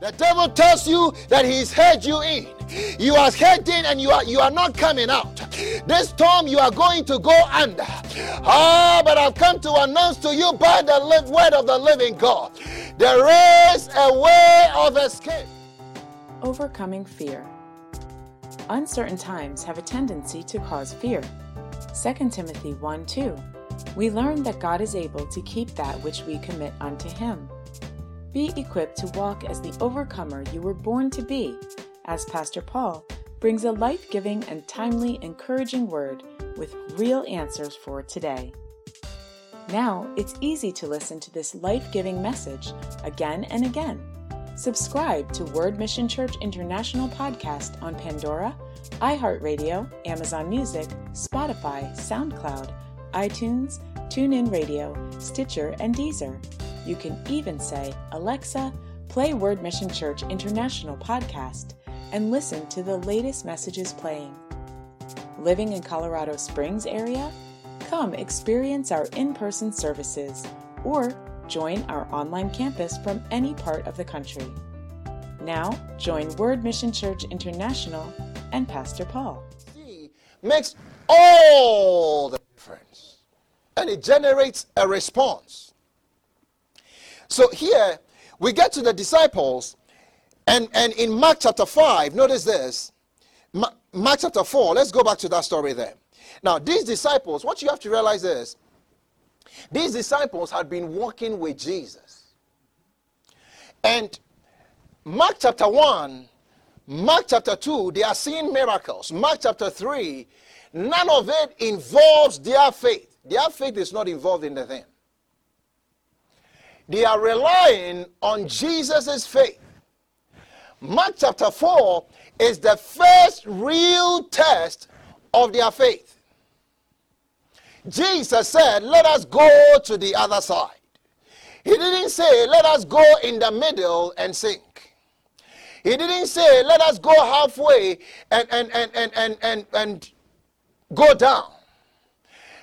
The devil tells you that he's had you in. You are heading and you are you are not coming out. This storm you are going to go under. Ah, but I've come to announce to you by the word of the living God. There is a way of escape. Overcoming fear. Uncertain times have a tendency to cause fear. 2 Timothy 1 2. We learn that God is able to keep that which we commit unto Him. Be equipped to walk as the overcomer you were born to be, as Pastor Paul brings a life giving and timely, encouraging word with real answers for today. Now it's easy to listen to this life giving message again and again. Subscribe to Word Mission Church International podcast on Pandora, iHeartRadio, Amazon Music, Spotify, SoundCloud, iTunes, TuneIn Radio, Stitcher, and Deezer. You can even say, Alexa, play Word Mission Church International podcast and listen to the latest messages playing. Living in Colorado Springs area? Come experience our in person services or join our online campus from any part of the country. Now, join Word Mission Church International and Pastor Paul. Makes all the difference, and it generates a response. So here we get to the disciples, and, and in Mark chapter 5, notice this. Mark chapter 4, let's go back to that story there. Now, these disciples, what you have to realize is, these disciples had been walking with Jesus. And Mark chapter 1, Mark chapter 2, they are seeing miracles. Mark chapter 3, none of it involves their faith. Their faith is not involved in the thing. They are relying on Jesus' faith. Mark chapter 4 is the first real test of their faith. Jesus said, Let us go to the other side. He didn't say, Let us go in the middle and sink. He didn't say, Let us go halfway and, and, and, and, and, and, and go down.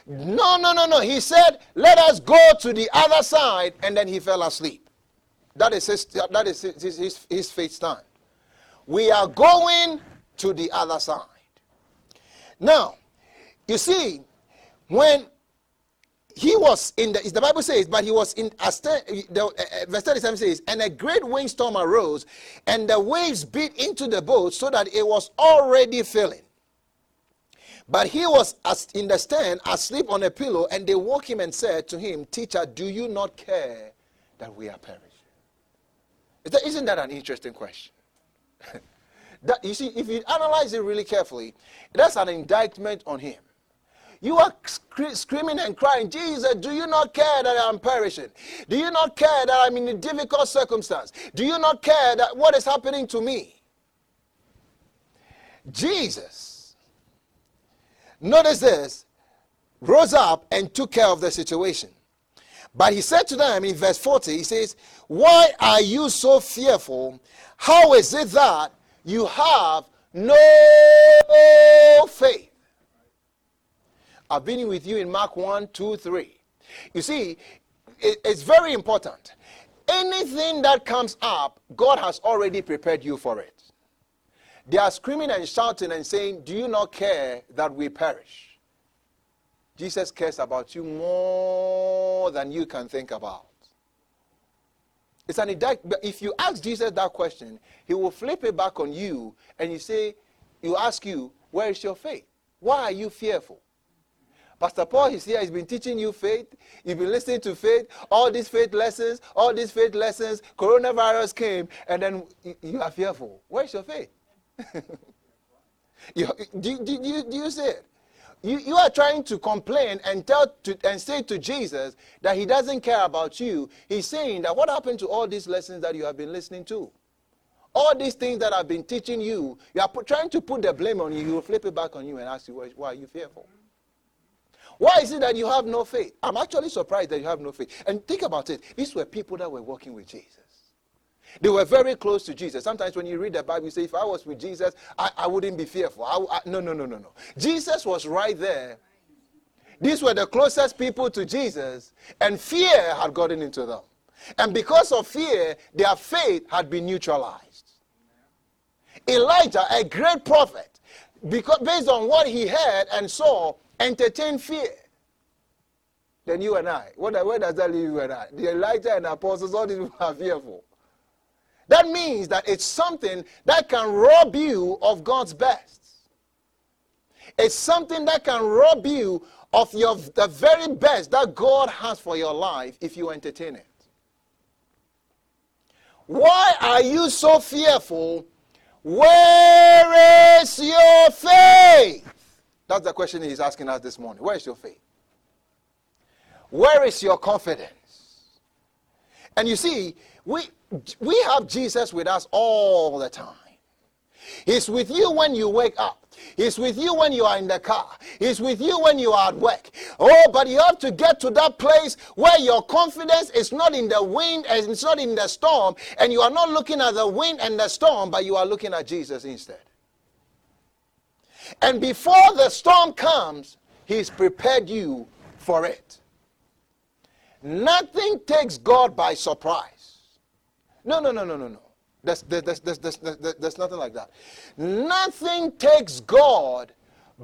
No, no, no, no. He said, Let us go to the other side. And then he fell asleep. That is his, that is his, his, his faith stand. We are going to the other side. Now, you see, when he was in the, the Bible says, but he was in, a the, uh, verse 37 says, and a great windstorm arose, and the waves beat into the boat so that it was already filling. But he was in the stand, asleep on a pillow, and they woke him and said to him, Teacher, do you not care that we are perishing? Isn't that an interesting question? that, you see, if you analyze it really carefully, that's an indictment on him. You are screaming and crying, Jesus, do you not care that I'm perishing? Do you not care that I'm in a difficult circumstance? Do you not care that what is happening to me? Jesus notice this, rose up and took care of the situation. But he said to them in verse 40, he says, Why are you so fearful? How is it that you have no faith? I've been with you in Mark 1, 2, 3. You see, it's very important. Anything that comes up, God has already prepared you for it. They are screaming and shouting and saying, Do you not care that we perish? Jesus cares about you more than you can think about. It's an indictment. If you ask Jesus that question, he will flip it back on you and you say, you ask you, where is your faith? Why are you fearful? Pastor Paul is here. He's been teaching you faith. You've been listening to faith. All these faith lessons, all these faith lessons. Coronavirus came, and then you are fearful. Where's your faith? you, do, do, do, do you see it? You, you are trying to complain and tell to, and say to Jesus that he doesn't care about you. He's saying that what happened to all these lessons that you have been listening to? All these things that I've been teaching you, you are trying to put the blame on you. He will flip it back on you and ask you, why, why are you fearful? Why is it that you have no faith? I'm actually surprised that you have no faith. And think about it. These were people that were walking with Jesus. They were very close to Jesus. Sometimes when you read the Bible, you say, if I was with Jesus, I, I wouldn't be fearful. I, I, no, no, no, no, no. Jesus was right there. These were the closest people to Jesus, and fear had gotten into them. And because of fear, their faith had been neutralized. Elijah, a great prophet, because based on what he heard and saw, entertained fear. Then you and I, what, where does that leave you and I? The Elijah and apostles, all these people are fearful. That means that it's something that can rob you of God's best. It's something that can rob you of your, the very best that God has for your life if you entertain it. Why are you so fearful? Where is your faith? That's the question he's asking us this morning. Where is your faith? Where is your confidence? And you see, we, we have Jesus with us all the time. He's with you when you wake up. He's with you when you are in the car. He's with you when you are at work. Oh, but you have to get to that place where your confidence is not in the wind and it's not in the storm, and you are not looking at the wind and the storm, but you are looking at Jesus instead. And before the storm comes, He's prepared you for it. Nothing takes God by surprise. No, no, no, no, no, no. There's, there's, there's, there's, there's, there's nothing like that. Nothing takes God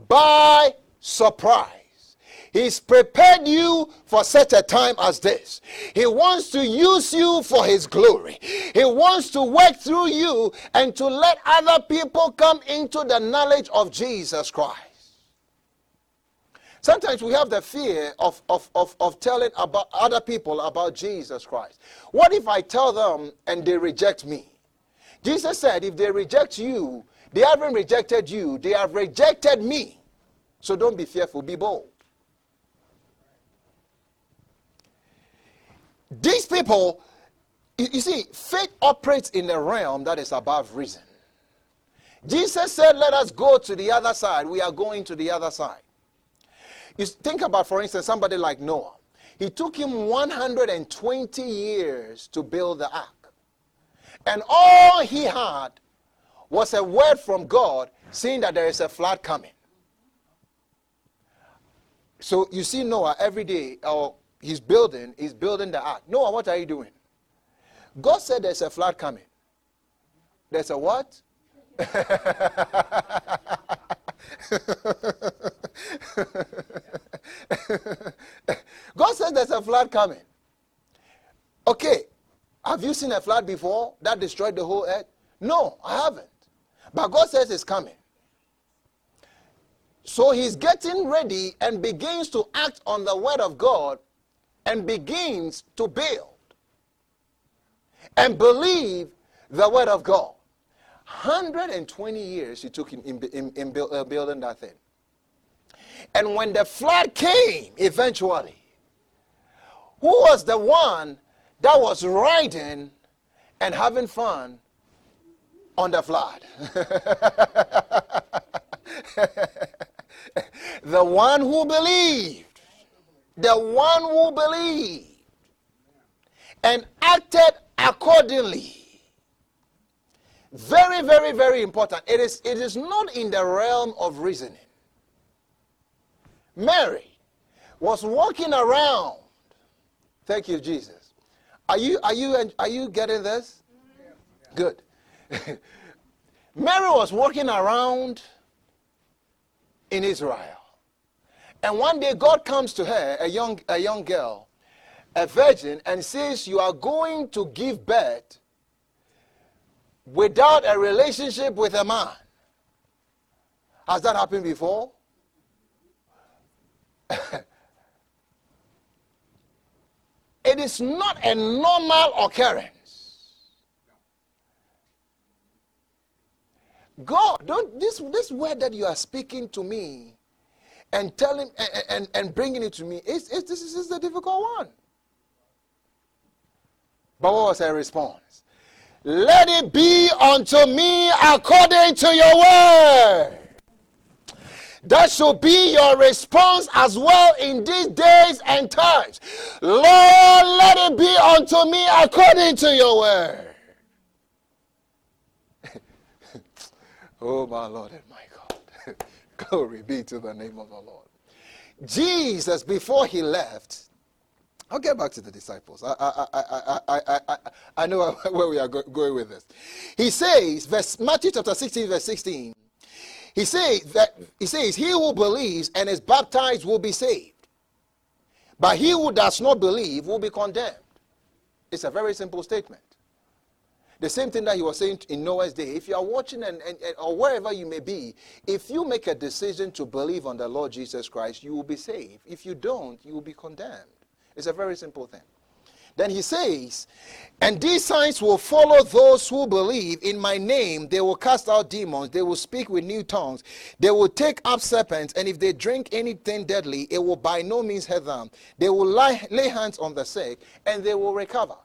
by surprise. He's prepared you for such a time as this. He wants to use you for His glory. He wants to work through you and to let other people come into the knowledge of Jesus Christ. Sometimes we have the fear of, of, of, of telling about other people about Jesus Christ. What if I tell them and they reject me? Jesus said, if they reject you, they haven't rejected you, they have rejected me. So don't be fearful, be bold. These people, you, you see, faith operates in a realm that is above reason. Jesus said, Let us go to the other side. We are going to the other side. You think about, for instance, somebody like Noah. It took him 120 years to build the ark. And all he had was a word from God saying that there is a flood coming. So you see Noah every day, or he's building, he's building the ark. Noah, what are you doing? God said there's a flood coming. There's a what? God says there's a flood coming. Okay, have you seen a flood before that destroyed the whole earth? No, I haven't. But God says it's coming. So he's getting ready and begins to act on the word of God and begins to build and believe the word of God. 120 years he took in, in, in, in uh, building that thing. And when the flood came eventually, who was the one that was riding and having fun on the flood. the one who believed, the one who believed and acted accordingly. Very, very, very important. It is, it is not in the realm of reasoning. Mary was walking around. Thank you, Jesus are you, are you, are you getting this? Good. Mary was walking around in Israel. And one day God comes to her, a young, a young girl, a virgin, and says, You are going to give birth without a relationship with a man. Has that happened before? It is not a normal occurrence. God, don't this this word that you are speaking to me and telling and, and, and bringing it to me, is this is the difficult one. But what was her response? Let it be unto me according to your word. That should be your response as well in these days and times. Lord, let it be unto me according to your word. oh, my Lord and my God. Glory be to the name of the Lord. Jesus, before he left, I'll get back to the disciples. I, I, I, I, I, I, know where we are going with this. He says, verse, Matthew chapter 16, verse 16, he says that he says, He who believes and is baptized will be saved. But he who does not believe will be condemned. It's a very simple statement. The same thing that he was saying in Noah's day. If you are watching and, and, and, or wherever you may be, if you make a decision to believe on the Lord Jesus Christ, you will be saved. If you don't, you will be condemned. It's a very simple thing. Then he says, And these signs will follow those who believe in my name. They will cast out demons. They will speak with new tongues. They will take up serpents. And if they drink anything deadly, it will by no means hurt them. They will lie, lay hands on the sick and they will recover.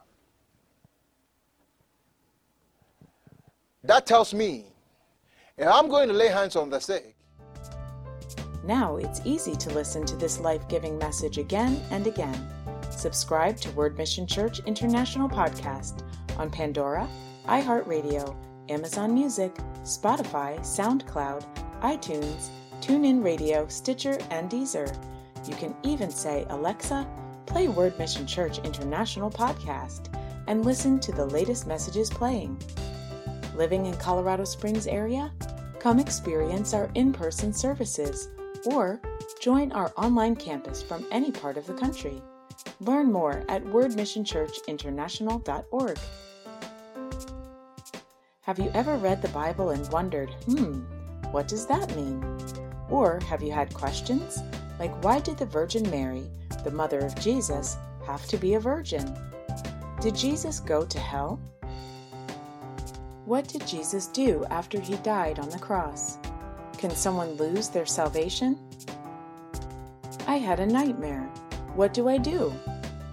That tells me if I'm going to lay hands on the sick, now it's easy to listen to this life giving message again and again. Subscribe to Word Mission Church International Podcast on Pandora, iHeartRadio, Amazon Music, Spotify, SoundCloud, iTunes, TuneIn Radio, Stitcher, and Deezer. You can even say, Alexa, play Word Mission Church International Podcast and listen to the latest messages playing. Living in Colorado Springs area? Come experience our in-person services or join our online campus from any part of the country. Learn more at wordmissionchurchinternational.org. Have you ever read the Bible and wondered, hmm, what does that mean? Or have you had questions like why did the Virgin Mary, the mother of Jesus, have to be a virgin? Did Jesus go to hell? What did Jesus do after he died on the cross? Can someone lose their salvation? I had a nightmare. What do I do?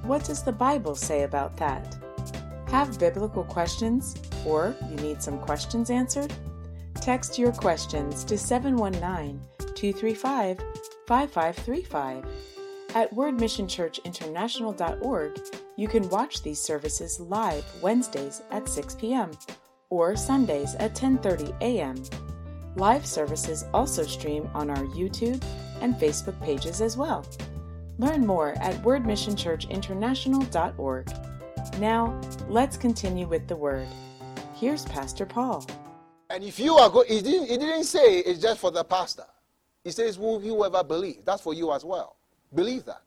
What does the Bible say about that? Have biblical questions or you need some questions answered? Text your questions to 719 235 5535. At wordmissionchurchinternational.org, you can watch these services live Wednesdays at 6 p.m. or Sundays at 10:30 a.m. Live services also stream on our YouTube and Facebook pages as well. Learn more at wordmissionchurchinternational.org. Now, let's continue with the word. Here's Pastor Paul. And if you are going, he didn't, he didn't say it's just for the pastor. He says, whoever believes. That's for you as well. Believe that.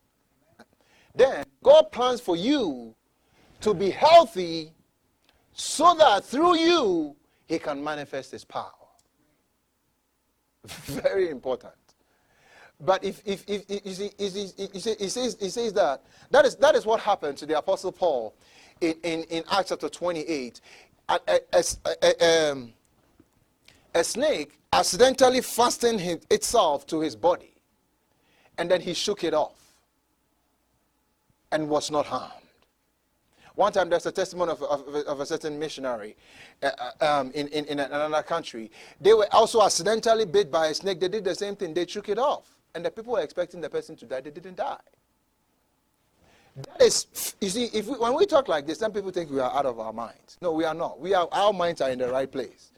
Then God plans for you to be healthy so that through you, he can manifest his power. Very important. But if, if, if, he, says, he says that, that is, that is what happened to the Apostle Paul in, in, in Acts chapter 28. A, a, a, um, a snake accidentally fastened itself to his body, and then he shook it off and was not harmed. One time there's a testimony of, of, of a certain missionary uh, uh, um, in, in, in, another country. They were also accidentally bit by a snake. They did the same thing. They shook it off. And the people were expecting the person to die. They didn't die. That is, you see, if we, when we talk like this, some people think we are out of our minds. No, we are not. We are, our minds are in the right place.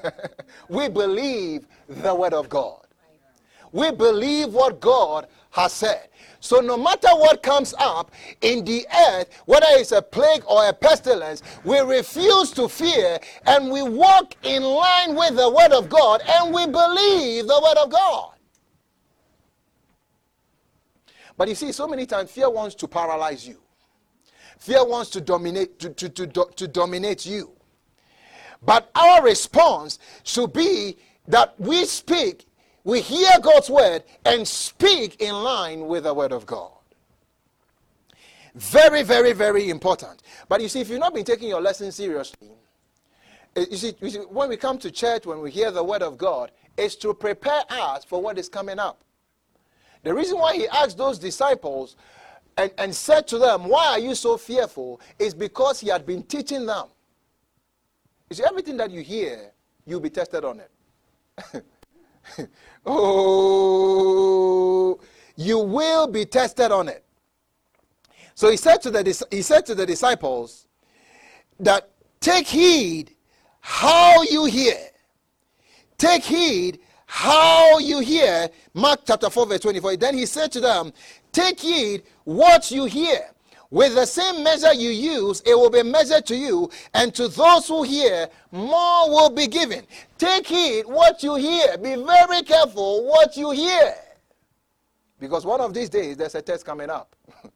we believe the word of God. We believe what God has said. So no matter what comes up in the earth, whether it's a plague or a pestilence, we refuse to fear and we walk in line with the word of God and we believe the word of God. But you see, so many times fear wants to paralyze you. Fear wants to dominate to, to, to, to dominate you. But our response should be that we speak we hear God's word and speak in line with the word of God. Very, very, very important. But you see, if you've not been taking your lesson seriously, eh, you see, you see, when we come to church, when we hear the word of God, it's to prepare us for what is coming up. The reason why he asked those disciples and, and said to them, Why are you so fearful? is because he had been teaching them. You see, everything that you hear, you'll be tested on it. oh, you will be tested on it. So he said to the, he said to the disciples that take heed how you hear. Take heed how you hear. Mark chapter 4, verse 24. Then he said to them, Take heed what you hear. With the same measure you use, it will be measured to you, and to those who hear, more will be given. Take heed what you hear. Be very careful what you hear. Because one of these days, there's a test coming up.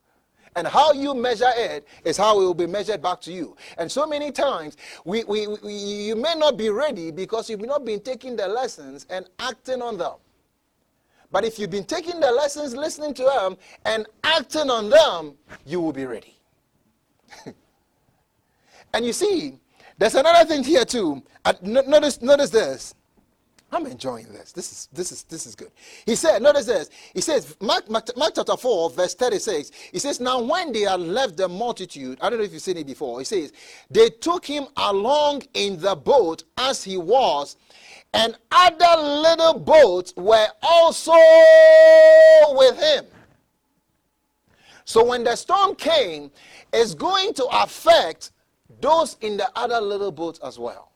and how you measure it is how it will be measured back to you. And so many times, we, we, we, you may not be ready because you've not been taking the lessons and acting on them. But if you've been taking the lessons, listening to them, and acting on them, you will be ready. and you see, there's another thing here too. Uh, notice, notice this. I'm enjoying this. This is this is this is good. He said, notice this. He says, Mark, Mark, Mark, chapter 4, verse 36. He says, Now when they had left the multitude, I don't know if you've seen it before. He says, they took him along in the boat as he was, and other little boats were also with him. So when the storm came, it's going to affect those in the other little boats as well.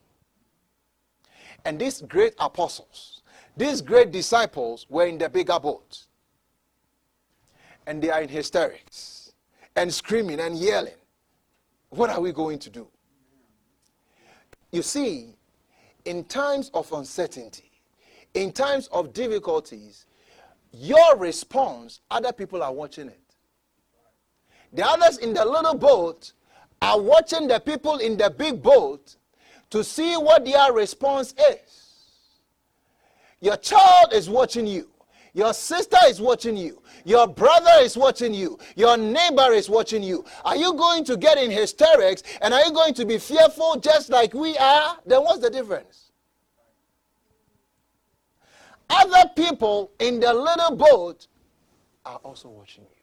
And these great apostles, these great disciples were in the bigger boat. And they are in hysterics and screaming and yelling. What are we going to do? You see, in times of uncertainty, in times of difficulties, your response, other people are watching it. The others in the little boat are watching the people in the big boat to see what their response is. Your child is watching you. Your sister is watching you. Your brother is watching you. Your neighbor is watching you. Are you going to get in hysterics and are you going to be fearful just like we are? Then what's the difference? Other people in the little boat are also watching you.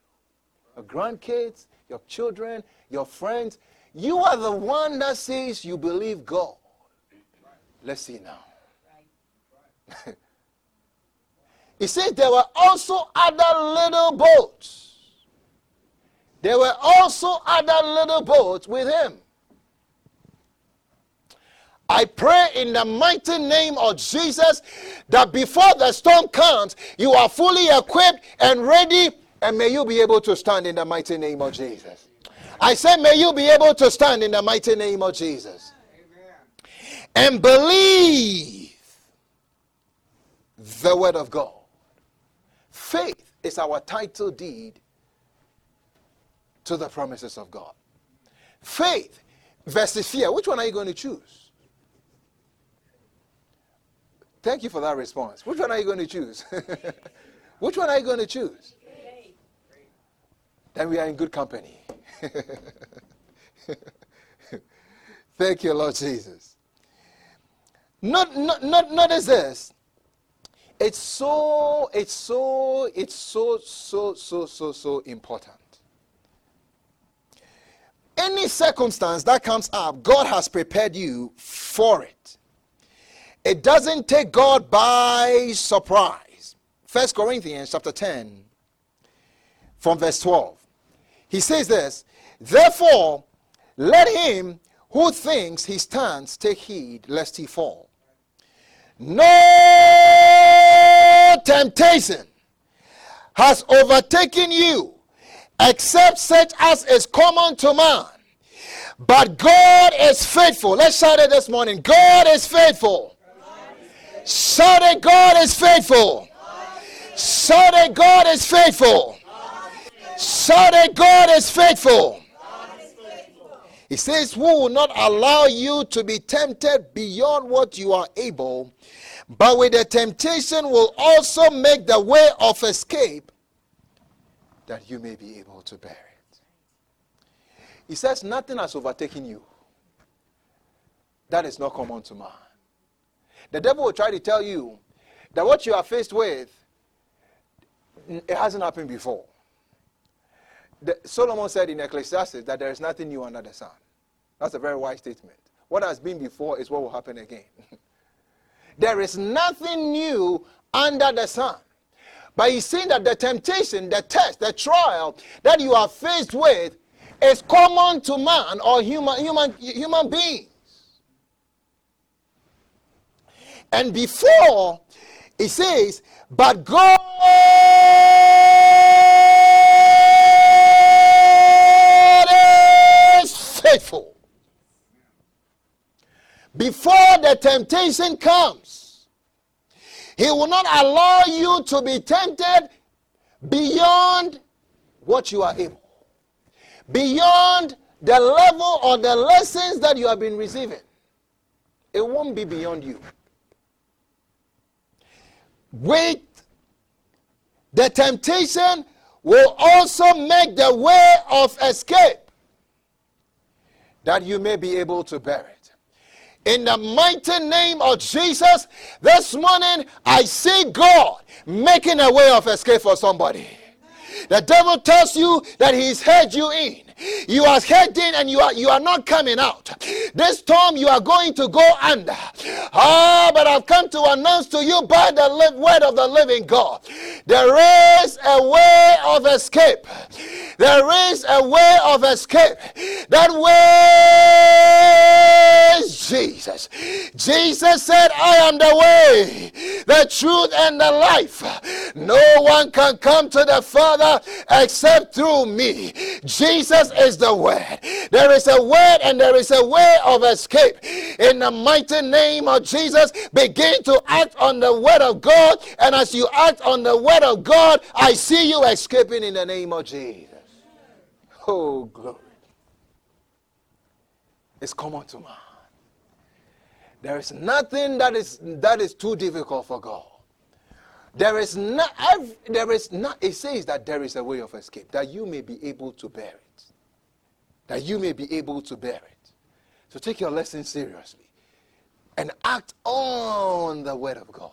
Your grandkids, your children, your friends. You are the one that says you believe God. Let's see now. He says there were also other little boats. There were also other little boats with him. I pray in the mighty name of Jesus that before the storm comes, you are fully equipped and ready, and may you be able to stand in the mighty name of Jesus. I said, may you be able to stand in the mighty name of Jesus. And believe the word of God. Faith is our title deed to the promises of God. Faith versus fear. Which one are you going to choose? Thank you for that response. Which one are you going to choose? Which one are you going to choose? Then we are in good company. Thank you, Lord Jesus. Not, not, not, notice this. It's so, it's so, it's so, so, so, so, so important. Any circumstance that comes up, God has prepared you for it. It doesn't take God by surprise. First Corinthians chapter 10, from verse 12. He says this, Therefore, let him who thinks he stands take heed lest he fall. No temptation has overtaken you except such as is common to man. But God is faithful. Let's shout it this morning. God is faithful. Shout it, God is faithful. Shout it, God is faithful. Shout it, God is faithful. He says, Who will not allow you to be tempted beyond what you are able, but with the temptation will also make the way of escape that you may be able to bear it. He says, Nothing has overtaken you. That is not common to man. The devil will try to tell you that what you are faced with, it hasn't happened before. The, Solomon said in Ecclesiastes that there is nothing new under the sun. That's a very wise statement. What has been before is what will happen again. there is nothing new under the sun. But he's saying that the temptation, the test, the trial that you are faced with is common to man or human, human, human beings. And before, he says, but God before the temptation comes. He will not allow you to be tempted beyond what you are able, beyond the level or the lessons that you have been receiving. It won't be beyond you. Wait, the temptation will also make the way of escape that you may be able to bear it. In the mighty name of Jesus, this morning I see God making a way of escape for somebody. The devil tells you that he's had you in. You are heading and you are you are not coming out. This storm you are going to go under. Ah, but I've come to announce to you by the li- word of the living God. There is a way of escape. There is a way of escape. That way is Jesus. Jesus said, I am the way, the truth, and the life. No one can come to the Father except through me. Jesus is the word. There is a word and there is a way of escape. In the mighty name of Jesus, begin to act on the word of God. And as you act on the word of God, I see you escaping in the name of Jesus. Oh, glory. It's common to man. There is nothing that is that is too difficult for God. There is not there is not it says that there is a way of escape, that you may be able to bear it. That you may be able to bear it. So take your lesson seriously and act on the word of God.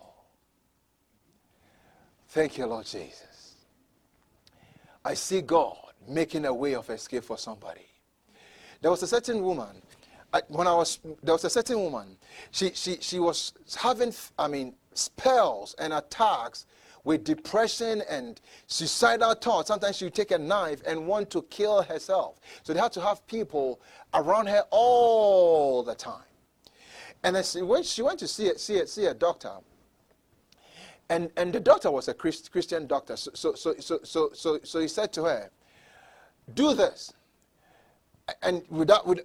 Thank you, Lord Jesus. I see God making a way of escape for somebody. There was a certain woman, I, when I was, there was a certain woman, she, she, she was having, I mean, spells and attacks with depression and suicidal thoughts. Sometimes she would take a knife and want to kill herself. So they had to have people around her all the time. And she went, she went to see a, see see a doctor. And, and the doctor was a Christ, Christian doctor. So, so, so, so, so, so, so he said to her, do this. And without, with,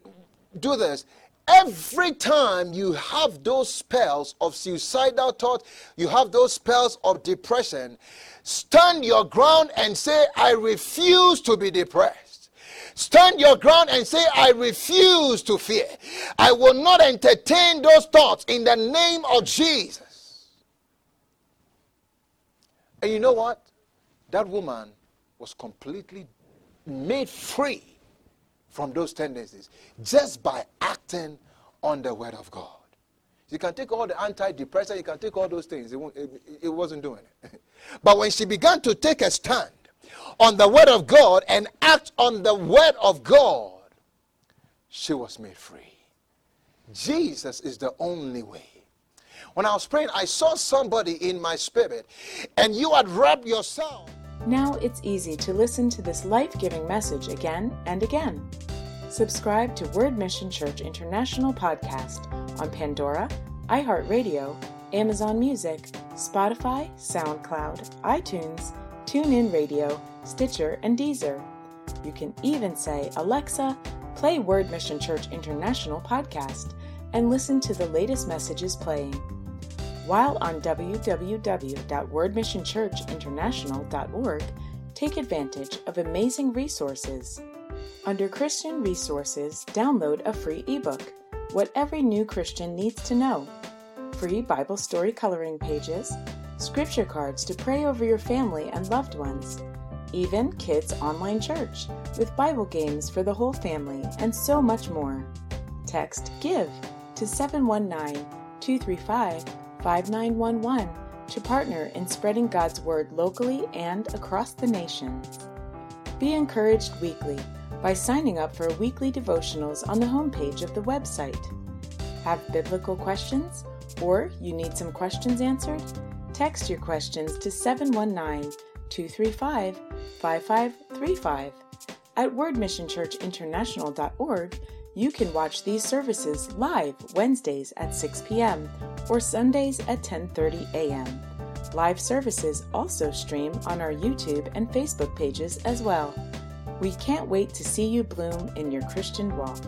do this. Every time you have those spells of suicidal thought, you have those spells of depression, stand your ground and say, I refuse to be depressed. Stand your ground and say, I refuse to fear. I will not entertain those thoughts in the name of Jesus. And you know what? That woman was completely made free from those tendencies just by acting on the word of God. You can take all the antidepressant, you can take all those things. It, it, it wasn't doing it. but when she began to take a stand on the word of God and act on the word of God, she was made free. Jesus is the only way. When I was praying, I saw somebody in my spirit, and you had wrapped yourself. Now it's easy to listen to this life giving message again and again. Subscribe to Word Mission Church International podcast on Pandora, iHeartRadio, Amazon Music, Spotify, SoundCloud, iTunes, TuneIn Radio, Stitcher, and Deezer. You can even say, Alexa, play Word Mission Church International podcast and listen to the latest messages playing. While on www.wordmissionchurchinternational.org, take advantage of amazing resources. Under Christian Resources, download a free ebook, What Every New Christian Needs to Know, free Bible story coloring pages, scripture cards to pray over your family and loved ones, even Kids Online Church with Bible games for the whole family, and so much more. Text GIVE to 719 235 5911 to partner in spreading God's Word locally and across the nation. Be encouraged weekly by signing up for weekly devotionals on the homepage of the website. Have biblical questions or you need some questions answered? Text your questions to 719 235 5535. At wordmissionchurchinternational.org, you can watch these services live Wednesdays at 6 p.m. or Sundays at 10:30 a.m. Live services also stream on our YouTube and Facebook pages as well. We can't wait to see you bloom in your Christian walk.